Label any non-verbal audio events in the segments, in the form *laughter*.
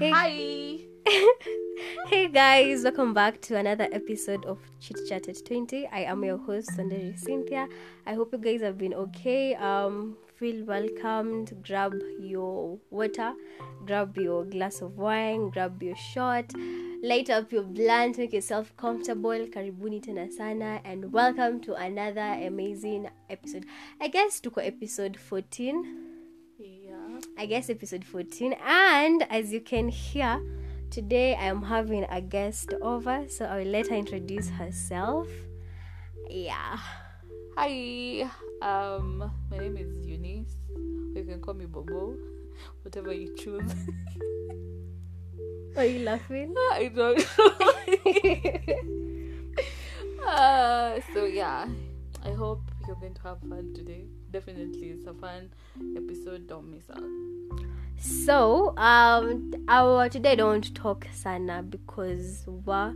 Hey. Hi. *laughs* hey guys, welcome back to another episode of Chit Chat at 20. I am your host, Sanderi Cynthia. I hope you guys have been okay. Um, feel welcomed. Grab your water, grab your glass of wine, grab your shot, light up your blunt, make yourself comfortable. Karibuni tena sana, and welcome to another amazing episode. I guess tuko episode 14. I guess episode 14. And as you can hear, today I am having a guest over, so I will let her introduce herself. Yeah. Hi. Um, my name is Eunice. You can call me Bobo. Whatever you choose. Are you laughing? *laughs* I don't know. *laughs* uh, so yeah. I hope you're going to have fun today. Definitely it's a fun episode. Don't miss out. So, um, our today don't talk sana because wa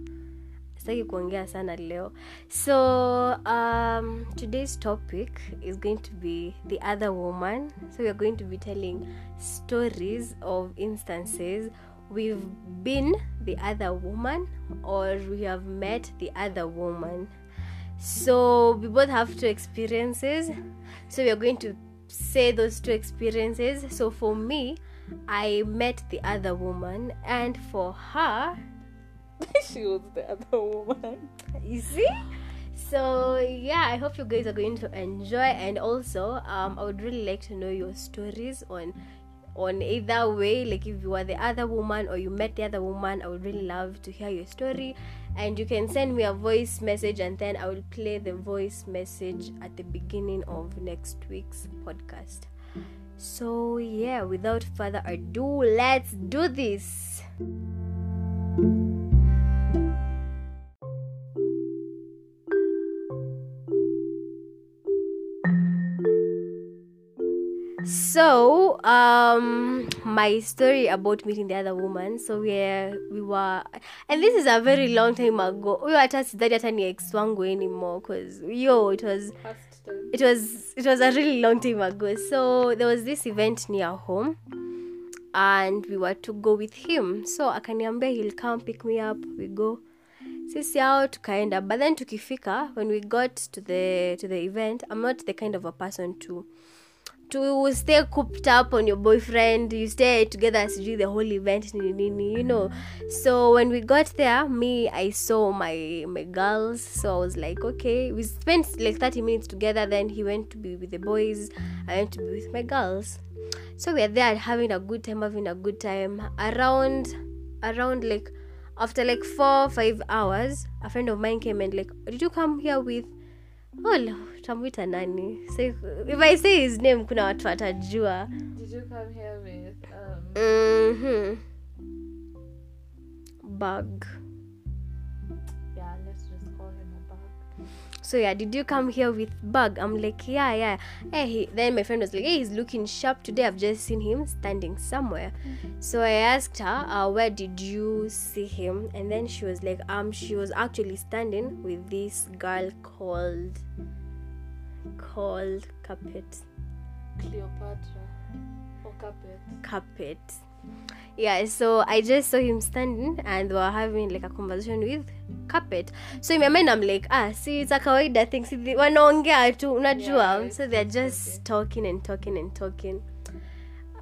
kuongea sana leo. So, um, today's topic is going to be the other woman. So, we are going to be telling stories of instances we've been the other woman or we have met the other woman. So, we both have two experiences. So, we are going to say those two experiences. So, for me, I met the other woman, and for her, *laughs* she was the other woman. you see so yeah i hope you guys are going to enjoy and also um i would really like to know your stories on on either way like if you are the other woman or you met the other woman i would really love to hear your story and you can send me a voice message and then i will play the voice message at the beginning of next week's podcast. So yeah without further ado let's do this so um my story about meeting the other woman. So we we were and this is a very long time ago. We huyo hata sidhani hata ni ex wangu anymore cause yo it was it was it was a really long time ago. So there was this event near home and we were to go with him. So akaniambia he'll come pick me up we go. Sisi ao tukaenda but then tukifika when we got to the to the event i'm not the kind of a person to to stay cooped up on your boyfriend. You stay together sijui the whole event you know. So when we got there me i saw my my girls. So i was like okay. We spent like 30 minutes together. Then he went to be with the boys. I went to be with my girls. So we are there having a good time having a good time. Around around like after like four five hours a friend of mine came and like did you come here with oh tamwita nani? Say, if i say his name kuna watu watajua. Did you come here with um mm-hmm. bug so yeah did you come here with bug? I'm like yeah yeah. Hey he, then my friend was like hey he's looking sharp today. I've just seen him standing somewhere. So i asked her uh, where did you see him? And then she was like um she was actually standing with this girl called called carpet Cleopatra. Or carpet. carpet yeah so i just saw him standing and they were having like a conversation with carpet. So in my mind i'm like ah see it's a kawaida thing. See the- wanaongea tu unajua. Yeah, so they're just talking and talking and talking.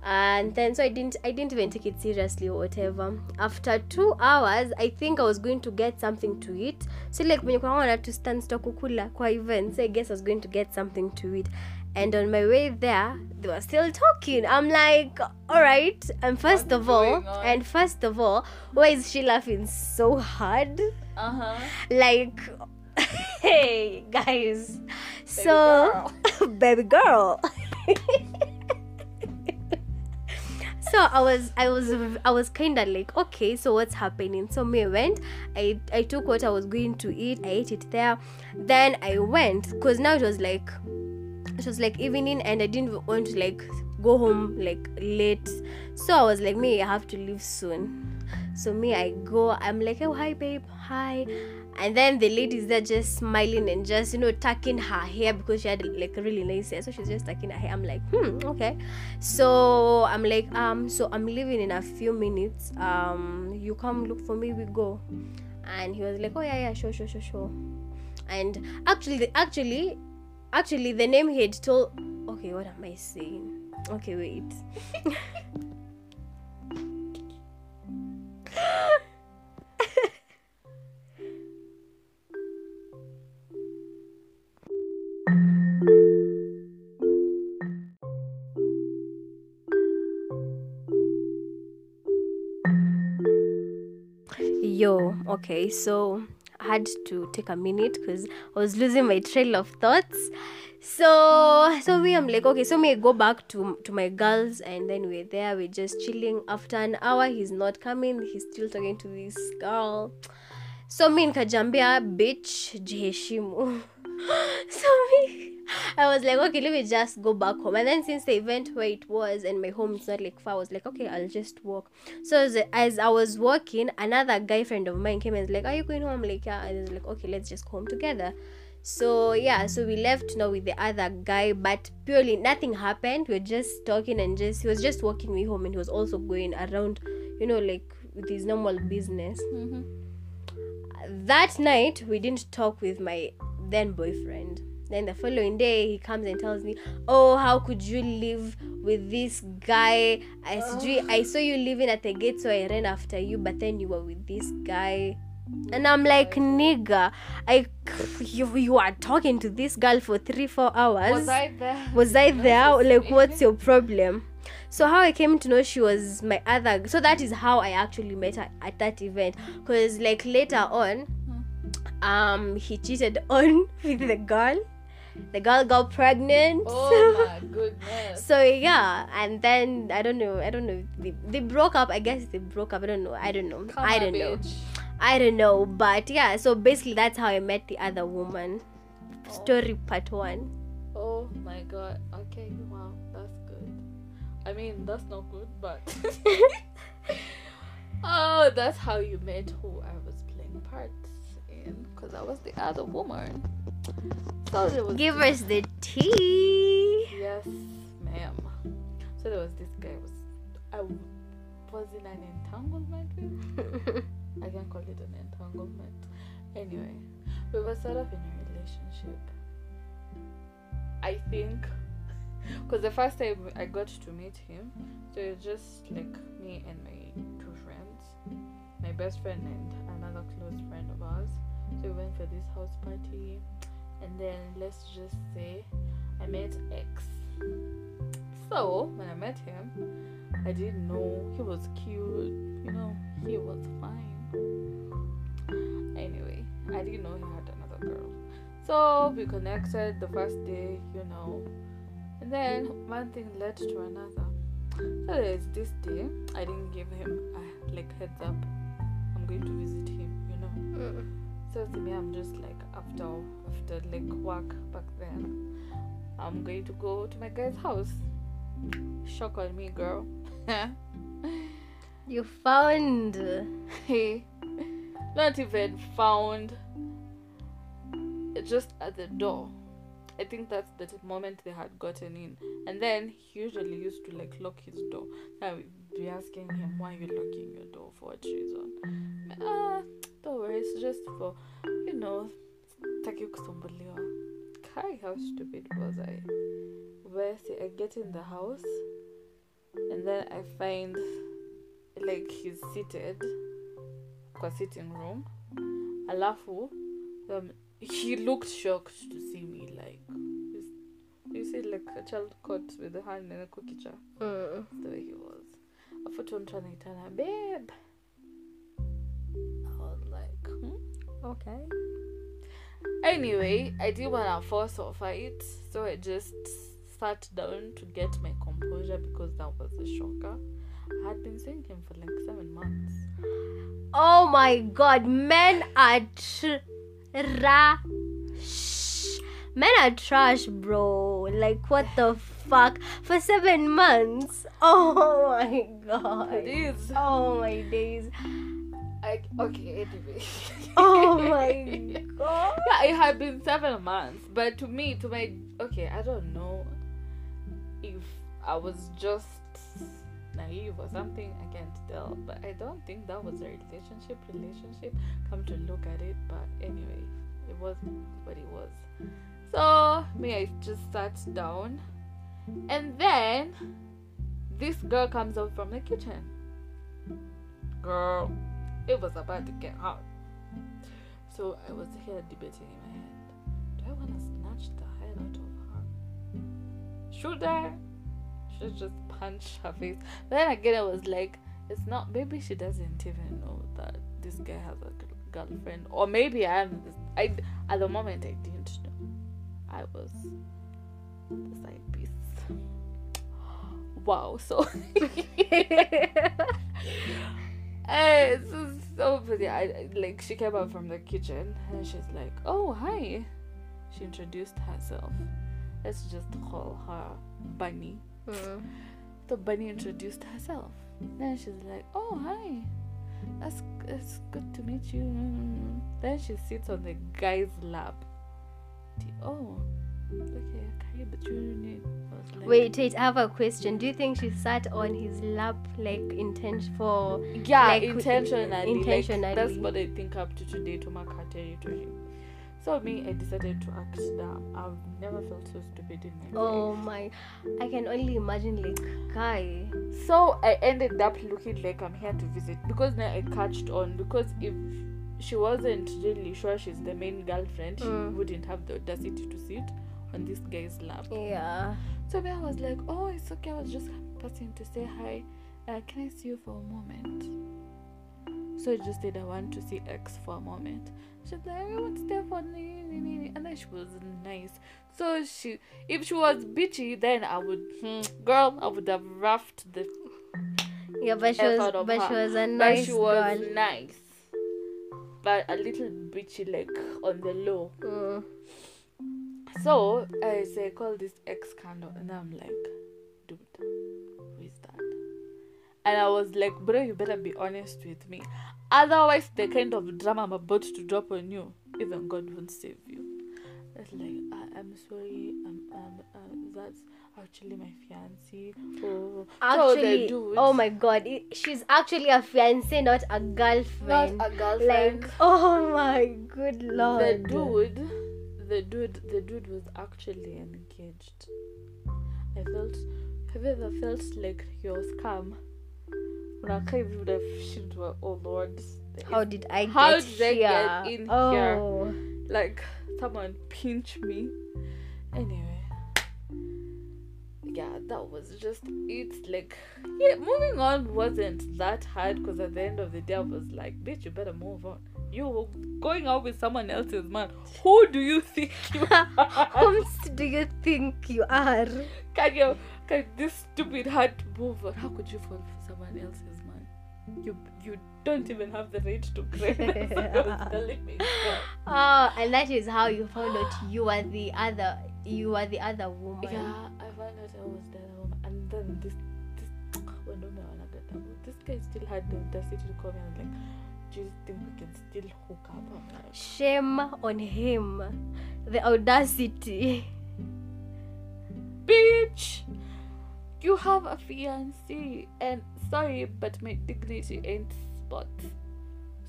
And then so i didn't i didn't even take it seriously or whatever. After two hours i think i was going to get something to eat. So like when you come want to stand stock kukula kwa event so i guess i was going to get something to eat. And on my way there they were still talking. I'm like all right. And first What's of all on? and first of all why is she laughing so hard Uh-huh. like hey guys. So *laughs* baby girl. So i was i was i was kind of like okay so what's happening? So me went i i took what i was going to eat i ate it there. Then i went because now it was like it was like evening and i didn't want to like go home like late. So i was like me i have to leave soon so me i go i'm like oh hi babe. Hi. And then the lady's there just smiling and just you know tucking her hair because she had like really nice hair. So she's just tucking her hair. I'm like hmm okay. So i'm like um so i'm leaving in a few minutes. Um you come look for me. We go. And he was like oh yeah yeah sure sure sure sure. And actually actually actually the name he had told okay what am i saying? Okay wait *laughs* okay so i had to take a minute because i was losing my trail of thoughts. So so we i'm like okay so me go back to to my girls and then we're there we're just chilling. After an hour he's not coming he's still talking to this girl. So me nikajambia bitch jiheshimu. *laughs* So me I was like, okay, let me just go back home. And then since the event where it was and my home is not like far, I was like, okay, I'll just walk. So as, as I was walking, another guy friend of mine came and was like, are you going home? I'm like, yeah. And he was like, okay, let's just go home together. So yeah, so we left now with the other guy, but purely nothing happened. We were just talking and just he was just walking me home and he was also going around, you know, like with his normal business. Mm-hmm. That night we didn't talk with my then boyfriend. Then the following day he comes and tells me, Oh, how could you live with this guy? I sijui- I saw you living at the gate, so I ran after you, but then you were with this guy. And I'm like, nigga, I you, you are talking to this girl for three, four hours. Was I there? was I *laughs* there? Like, what's your problem? So how I came to know she was my other. So that is how I actually met her at that event. Cause like later on, um, he cheated on *laughs* with the girl. The girl got pregnant. Oh *laughs* my goodness. So yeah, and then I don't know. I don't know. They, they broke up. I guess they broke up. I don't know. I don't know. Come I don't know. bitch. I don't know. But yeah. So basically, that's how I met the other woman. Oh. Story part one. Oh my god. Okay, wow, that's good. I mean, that's not good, but. *laughs* *laughs* oh, that's how you met who I was playing parts in, because I was the other woman. So there was Give us the tea. Yes, ma'am. So there was this guy. Was I was in an entanglement with? *laughs* I can call it an entanglement. Anyway, we were sort of in a relationship. I think, because the first time I got to meet him, so it was just like me and my two friends, my best friend and another close friend of ours. So we went for this house party, and then let's just say I met X. So when I met him, I didn't know he was cute. You know, he was fine. Anyway, I didn't know he had another girl. So we connected the first day, you know, and then one thing led to another. So there's this day I didn't give him a like heads up. I'm going to visit him. So to me, I'm just like after after like work back then, I'm going to go to my guy's house. Shock on me, girl. *laughs* You found. hey, not even found. Just at the door. I think that's the moment they had gotten in, and then he usually used to like lock his door. I would be asking him, "Why are you locking your door? For what reason?" Ah, don't worry, it's just for you know, taki kusumbuliwa. Kai, how stupid was I? Where see, I get in the house, and then I find like he's seated kwa sitting room alafu um, he looked shocked to see me like you see like a child caught with the hand in a cookie jar Mm. the way he was afu tu mtu anaitana babe Okay. anyway i didn't want to force or fight so i just sat down to get my composure because that was a shocker i had been seeing him for like seven months Oh my god, men are trash. Men are trash, bro. Like, what the fuck? For seven months? *laughs* Oh my god. it is Oh my days. I, okay, anyway. Oh *laughs* my god. Yeah, it had been seven months, but to me, to my okay, I don't know if I was just naive or something. I can't tell, but I don't think that was a relationship. Relationship. Come to look at it, but anyway, it wasn't what it was. So me, I just sat down, and then this girl comes out from the kitchen. Girl, it was about to get hot. So I was here debating in my head. Do I want to snatch the hell out of her? Should I? Should I just punch her face? But then again, I was like, it's not. Maybe she doesn't even know that this guy has a girlfriend, or maybe I am. This, I at the moment I didn't know. I was the side piece. Wow. So. *laughs* *laughs* Eh, so, so funny. I I- like she came out from the kitchen and she's like, "Oh, hi." She introduced herself. Let's just call her Bunny. Mm. So Bunny introduced herself. Then she's like, "Oh, hi. That's it's good to meet you." Then she sits on the guy's lap. Oh, okay, okay, but you need. Like, Wait, wait, I have a question. Do you think she sat on his lap like intention for yeah like, intentionally intentionally. like, that's what i think up to today to mark her territory so me i decided to act dumb i've never felt so stupid in my Oh life Oh my I can only imagine like guy. so i ended up looking like i'm here to visit because now i catched on because if she wasn't really sure she's the main girlfriend she Mm. wouldn't have the audacity to sit on this guy's lap Yeah. so i was like oh it's okay i was just passing to say hi uh, can i see you for a moment so I just said I want to see X for a moment. She's like, I want to stay for nee, nee, nee, nee." and then she was nice. So she, if she was bitchy, then I would, hmm, girl, I would have roughed the. Yeah, but she was but her. she was a But nice she was girl. nice, but a little bitchy, like on the low. Mm. So I say, call this X candle, and I'm like, dude, who is that? And I was like, bro, you better be honest with me. Otherwise, the kind of drama I'm about to drop on you, even God won't save you. It's like, I, I'm sorry, um, um, uh, that's actually my fiancé. Oh, so Actually, dude, oh my god, it, she's actually a fiance, not a girlfriend. not a girlfriend. like, oh my good lord. the dude, the dude, the dude was actually engaged. I felt, have you ever felt like you're scam? When I came, you would have shit. Oh Lord, How did I get How did I here? get in here? oh. like someone pinch me. Anyway, yeah, that was just it. Like, yeah, moving on wasn't that hard because at the end of the day, I was like, bitch, you better move on. You going out with someone else's man. Who do you think you *laughs* are? Whom do you think you are? Can you, can this stupid heart move on? How could you fall for someone else's man? You, you don't even have the right to cry. *laughs* That's I was *laughs* telling me. Oh, and that is how you found out you are the other. You are the other woman. Yeah, I found out I was the other woman, and then this this *tsk* this guy still had the audacity to call me and like, you think we can still hook up? Shame on him. The audacity. bitch, you have a fiancé, and sorry, but my dignity ain't spot.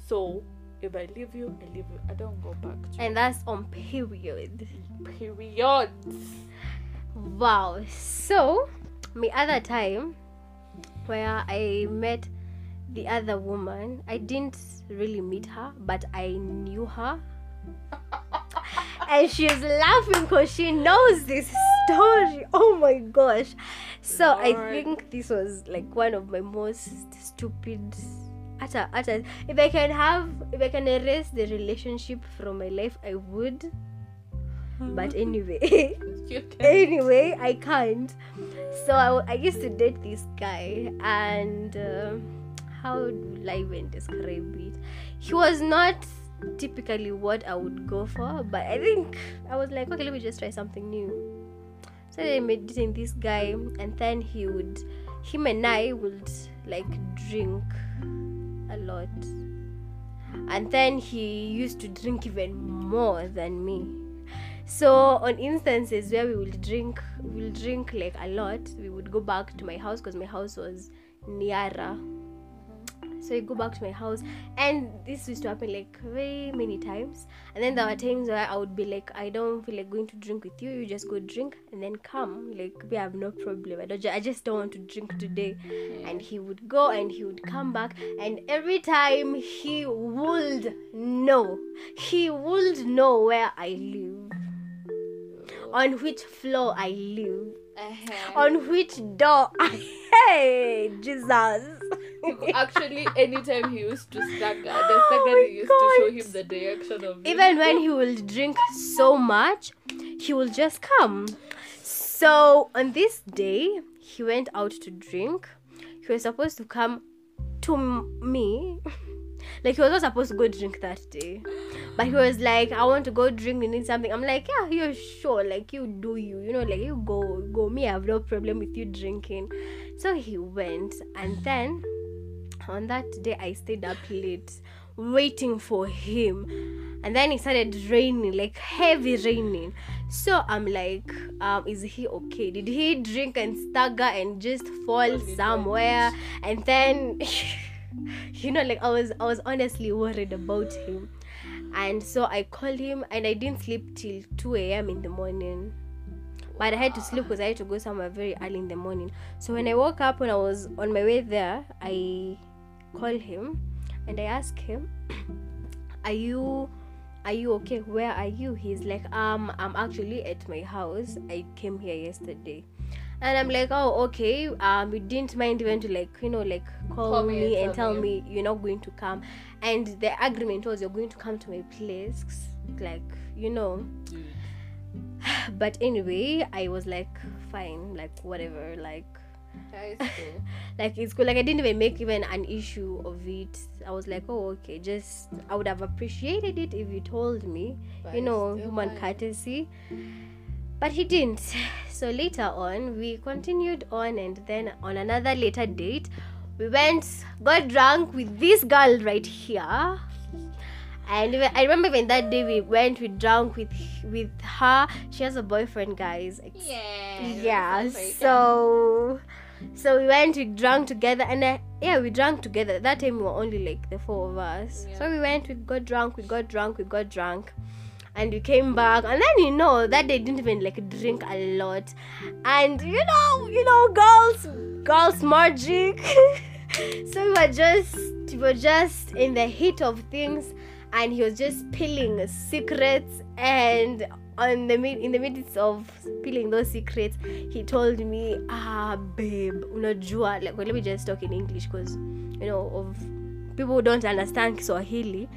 So if I leave you, I leave you. I don't go back to And that's on period. period. Wow. So, my other time where I met the other woman, I didn't really meet her, but I knew her. and she's laughing because she knows this story. Oh my gosh. So I think this was like one of my most stupid utter, utter. If I can have, if I can erase the relationship from my life, I would. But anyway. *laughs* Anyway i can't so I, I used to date this guy and uh, how will i even describe it? He was not typically what i would go for but i think i was like okay let me just try something new. So i made this guy and then he would him and i would like drink a lot. And then he used to drink even more than me. So on instances where we will drink we will drink like a lot we would go back to my house because my house was nearer so I go back to my house, and this used to happen like very many times. And then there were times where I would be like, I don't feel like going to drink with you. You just go drink and then come. Like we have no problem. I don't. I just don't want to drink today. And he would go and he would come back, and every time he would know, he would know where I live, on which floor I live, Uh-huh. on which door. I *laughs* hey Jesus. *laughs* Actually, anytime he used to stagger, uh, the oh stagger my used to show him the direction of even when he will drink so much he will just come. So on this day he went out to drink. He was supposed to come to m- me. *laughs* Like he was not supposed to go drink that day. But he was like i want to go drink you need something. I'm like yeah you're sure. Like you do you you know like you go go. Me i have no problem with you drinking. So he went. And then on that day i stayed up late waiting for him. And then it started raining like heavy raining. So i'm like um is he okay? Did he drink and stagger and just fall somewhere? And then *laughs* you know like i was i was honestly worried about him. And so i called him and i didn't sleep till 2 a.m in the morning. But I had to sleep because I had to go somewhere very early in the morning. So when I woke up, when I was on my way there, I called him and I ask him, "Are you, are you okay? Where are you?" He's like, "Um, I'm actually at my house. I came here yesterday." And I'm like, oh, okay. Um, you didn't mind even to like, you know, like call, Call me, me and tell me. me you're not going to come. And the agreement was you're going to come to my place, like, you know, Dude. *sighs* but anyway i was like fine like whatever like. *laughs* like it's cool like i didn't even make even an issue of it i was like oh okay just i would have appreciated it if you told me But you know human fine. courtesy but he didn't *laughs* so later on we continued on and then on another later date we went got drunk with this girl right here and I remember when that day we went, we drank with with her. She has a boyfriend, guys. Ex- Yeah. yeah so so we went we drank together and uh, yeah we drank together. That time we were only like the four of us. Yeah. so we went we got drunk we got drunk we got drunk and we came back. And then you know that they didn't even like drink a lot. And you know you know girls girls magic. *laughs* So we were just we were just in the heat of things and he was just peeling secrets and on the mid in the midst of peeling those secrets he told me ah babe unajua like well, let me just talk in english because you know of people who don't understand swahili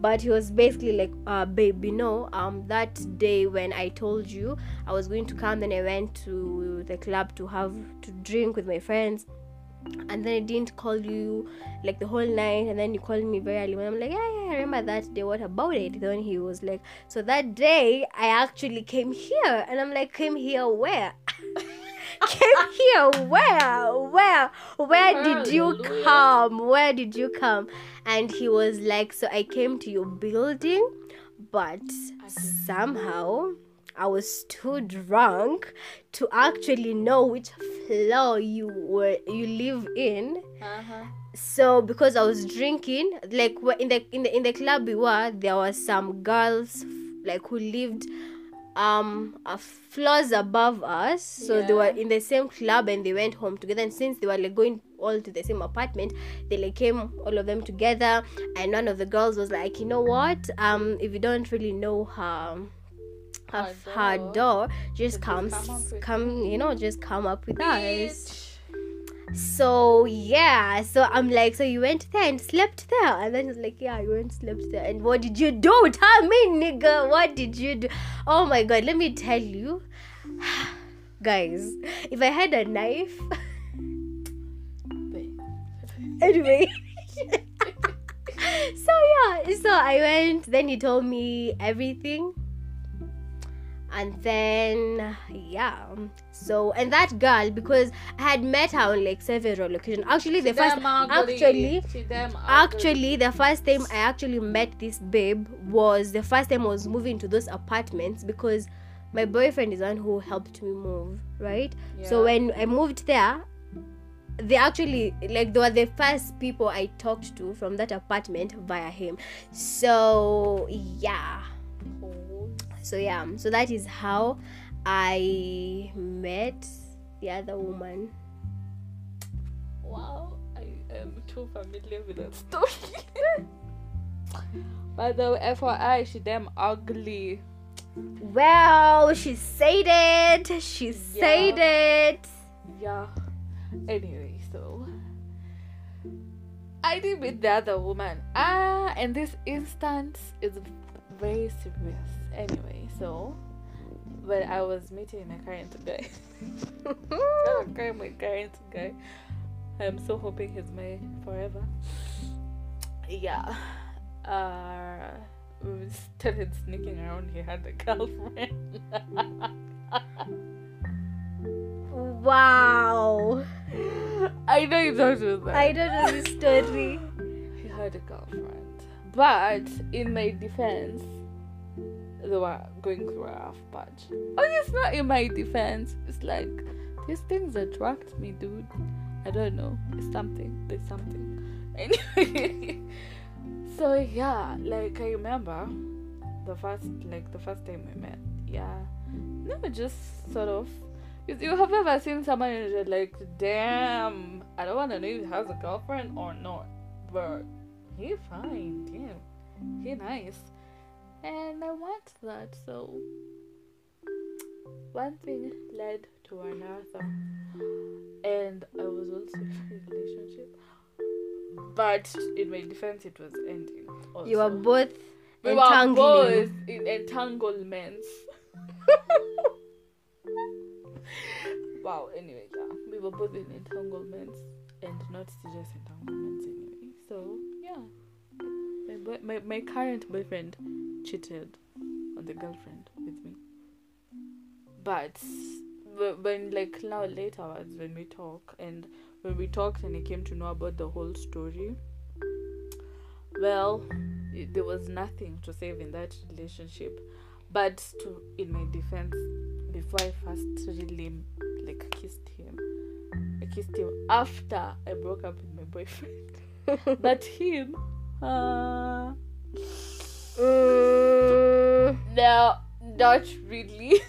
but he was basically like uh babe you know um that day when i told you i was going to come then i went to the club to have to drink with my friends and then I didn't call you like the whole night, and then you called me very early. And I'm like, yeah, yeah, I remember that day. What about it? Then he was like, so that day I actually came here, and I'm like, came here where? *laughs* came here where? Where? Where did you come? Where did you come? And he was like, so I came to your building, but somehow. I was too drunk to actually know which floor you were you live in. Uh-huh. So because I was drinking, like in the in the in the club we were, there was some girls like who lived um uh, floors above us. So they were in the same club and they went home together. And since they were like going all to the same apartment, they like came all of them together. And one of the girls was like, you know what? Um, if you don't really know her her, Her door, just just come come up with come you know just come up with us. So yeah. So i'm like so you went there and slept there? And then he's like yeah you went and slept there. And what did you do? *laughs* Tell me nigga. What did you do? Oh my god. Let me tell you. *sighs* Guys if i had a knife. Anyway. *laughs* So yeah. So i went. Then he told me everything and then yeah. So and that girl because i had met her on like several locations actually the first actually She damn ugly. actually the first time i actually met this babe was the first time i was moving to those apartments because my boyfriend is one who helped me move right? So when i moved there they actually like they were the first people i talked to from that apartment via him. So yeah. So yeah so that is how i met the other woman Wow, I am too familiar with that story. *laughs* By the way, FYI, she damn ugly. well she said it she said it Yeah. Anyway, so I did meet the other woman. Ah, and this instance is very serious. Anyway, so when I was meeting *laughs* my current guy, okay, my current guy, I'm so hoping he's my forever. Yeah. Uh, we started sneaking around. He had a girlfriend. *laughs* wow I know you don't do that. i don't know this story He had a girlfriend. But in my defense, they were uh, going through a rough patch. Oh, it's not in my defense. It's like these things attract me, dude. I don't know. It's something. There's something. *laughs* Anyway. so yeah, like I remember the first like the first time we met. Yeah. Never just sort of you, you have ever seen someone and you're like, damn, I don't wanna know if he has a girlfriend or not. But he fine, damn. He nice. And I want that, so one thing led to another. And I was also *laughs* in a relationship. But in my defense it was ending. Also. you were both we were both in entanglements. *laughs* wow, anyway, yeah. We were both in entanglements and not serious entanglements anyway. So yeah. My, my my current boyfriend cheated on the girlfriend with me. But when like now later when we talk and when we talked and he came to know about the whole story, well, i- there was nothing to save in that relationship. But to in my defense, before I first really like kissed him, I kissed him after I broke up with my boyfriend. *laughs* *laughs* but him, uh, Mm, no, not really.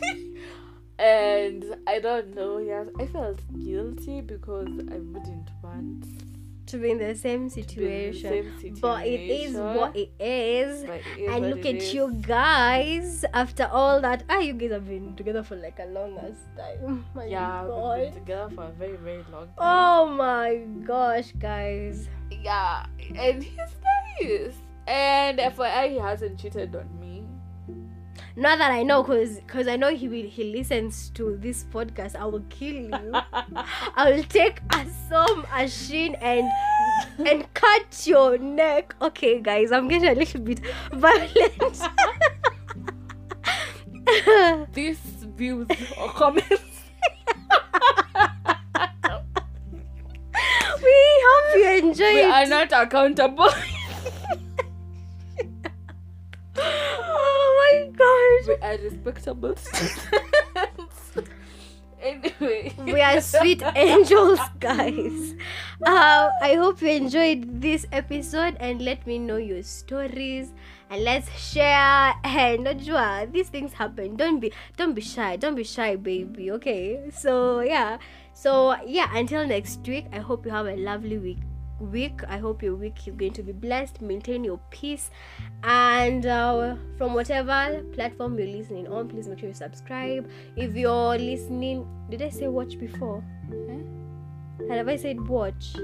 *laughs* and I don't know. Yes, I felt guilty because I wouldn't to be in the same in the situation same situation. but it is what it is But it is and look at is. you guys after all that ah you guys have been together for like a longest time *laughs* my Yeah, we've been together for a very, very long time. oh my gosh guys Yeah, and he's nice. And FYI, he hasn't cheated on me. Not that i know because because i know he will he listens to this podcast i will kill you *laughs* i will take a saw machine and and cut your neck okay guys i'm getting a little bit violent *laughs* These views or comments. we hope you enjoy we it are not accountable. *laughs* my gosh. We are respectable citizens. anyway. we are sweet *laughs* angels guys. Uh, i hope you enjoyed this episode and let me know your stories and let's share. And najua these things happen. Don't be don't be shy. Don't be shy baby okay? So yeah. So yeah until next week i hope you have a lovely week week i hope your week is going to be blessed. Maintain your peace. And uh, from whatever platform you're listening on please make sure you subscribe. If you're listening did i say watch before? Huh? have i said watch?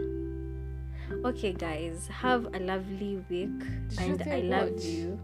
Okay guys. Have a lovely week. Did and i love watch? you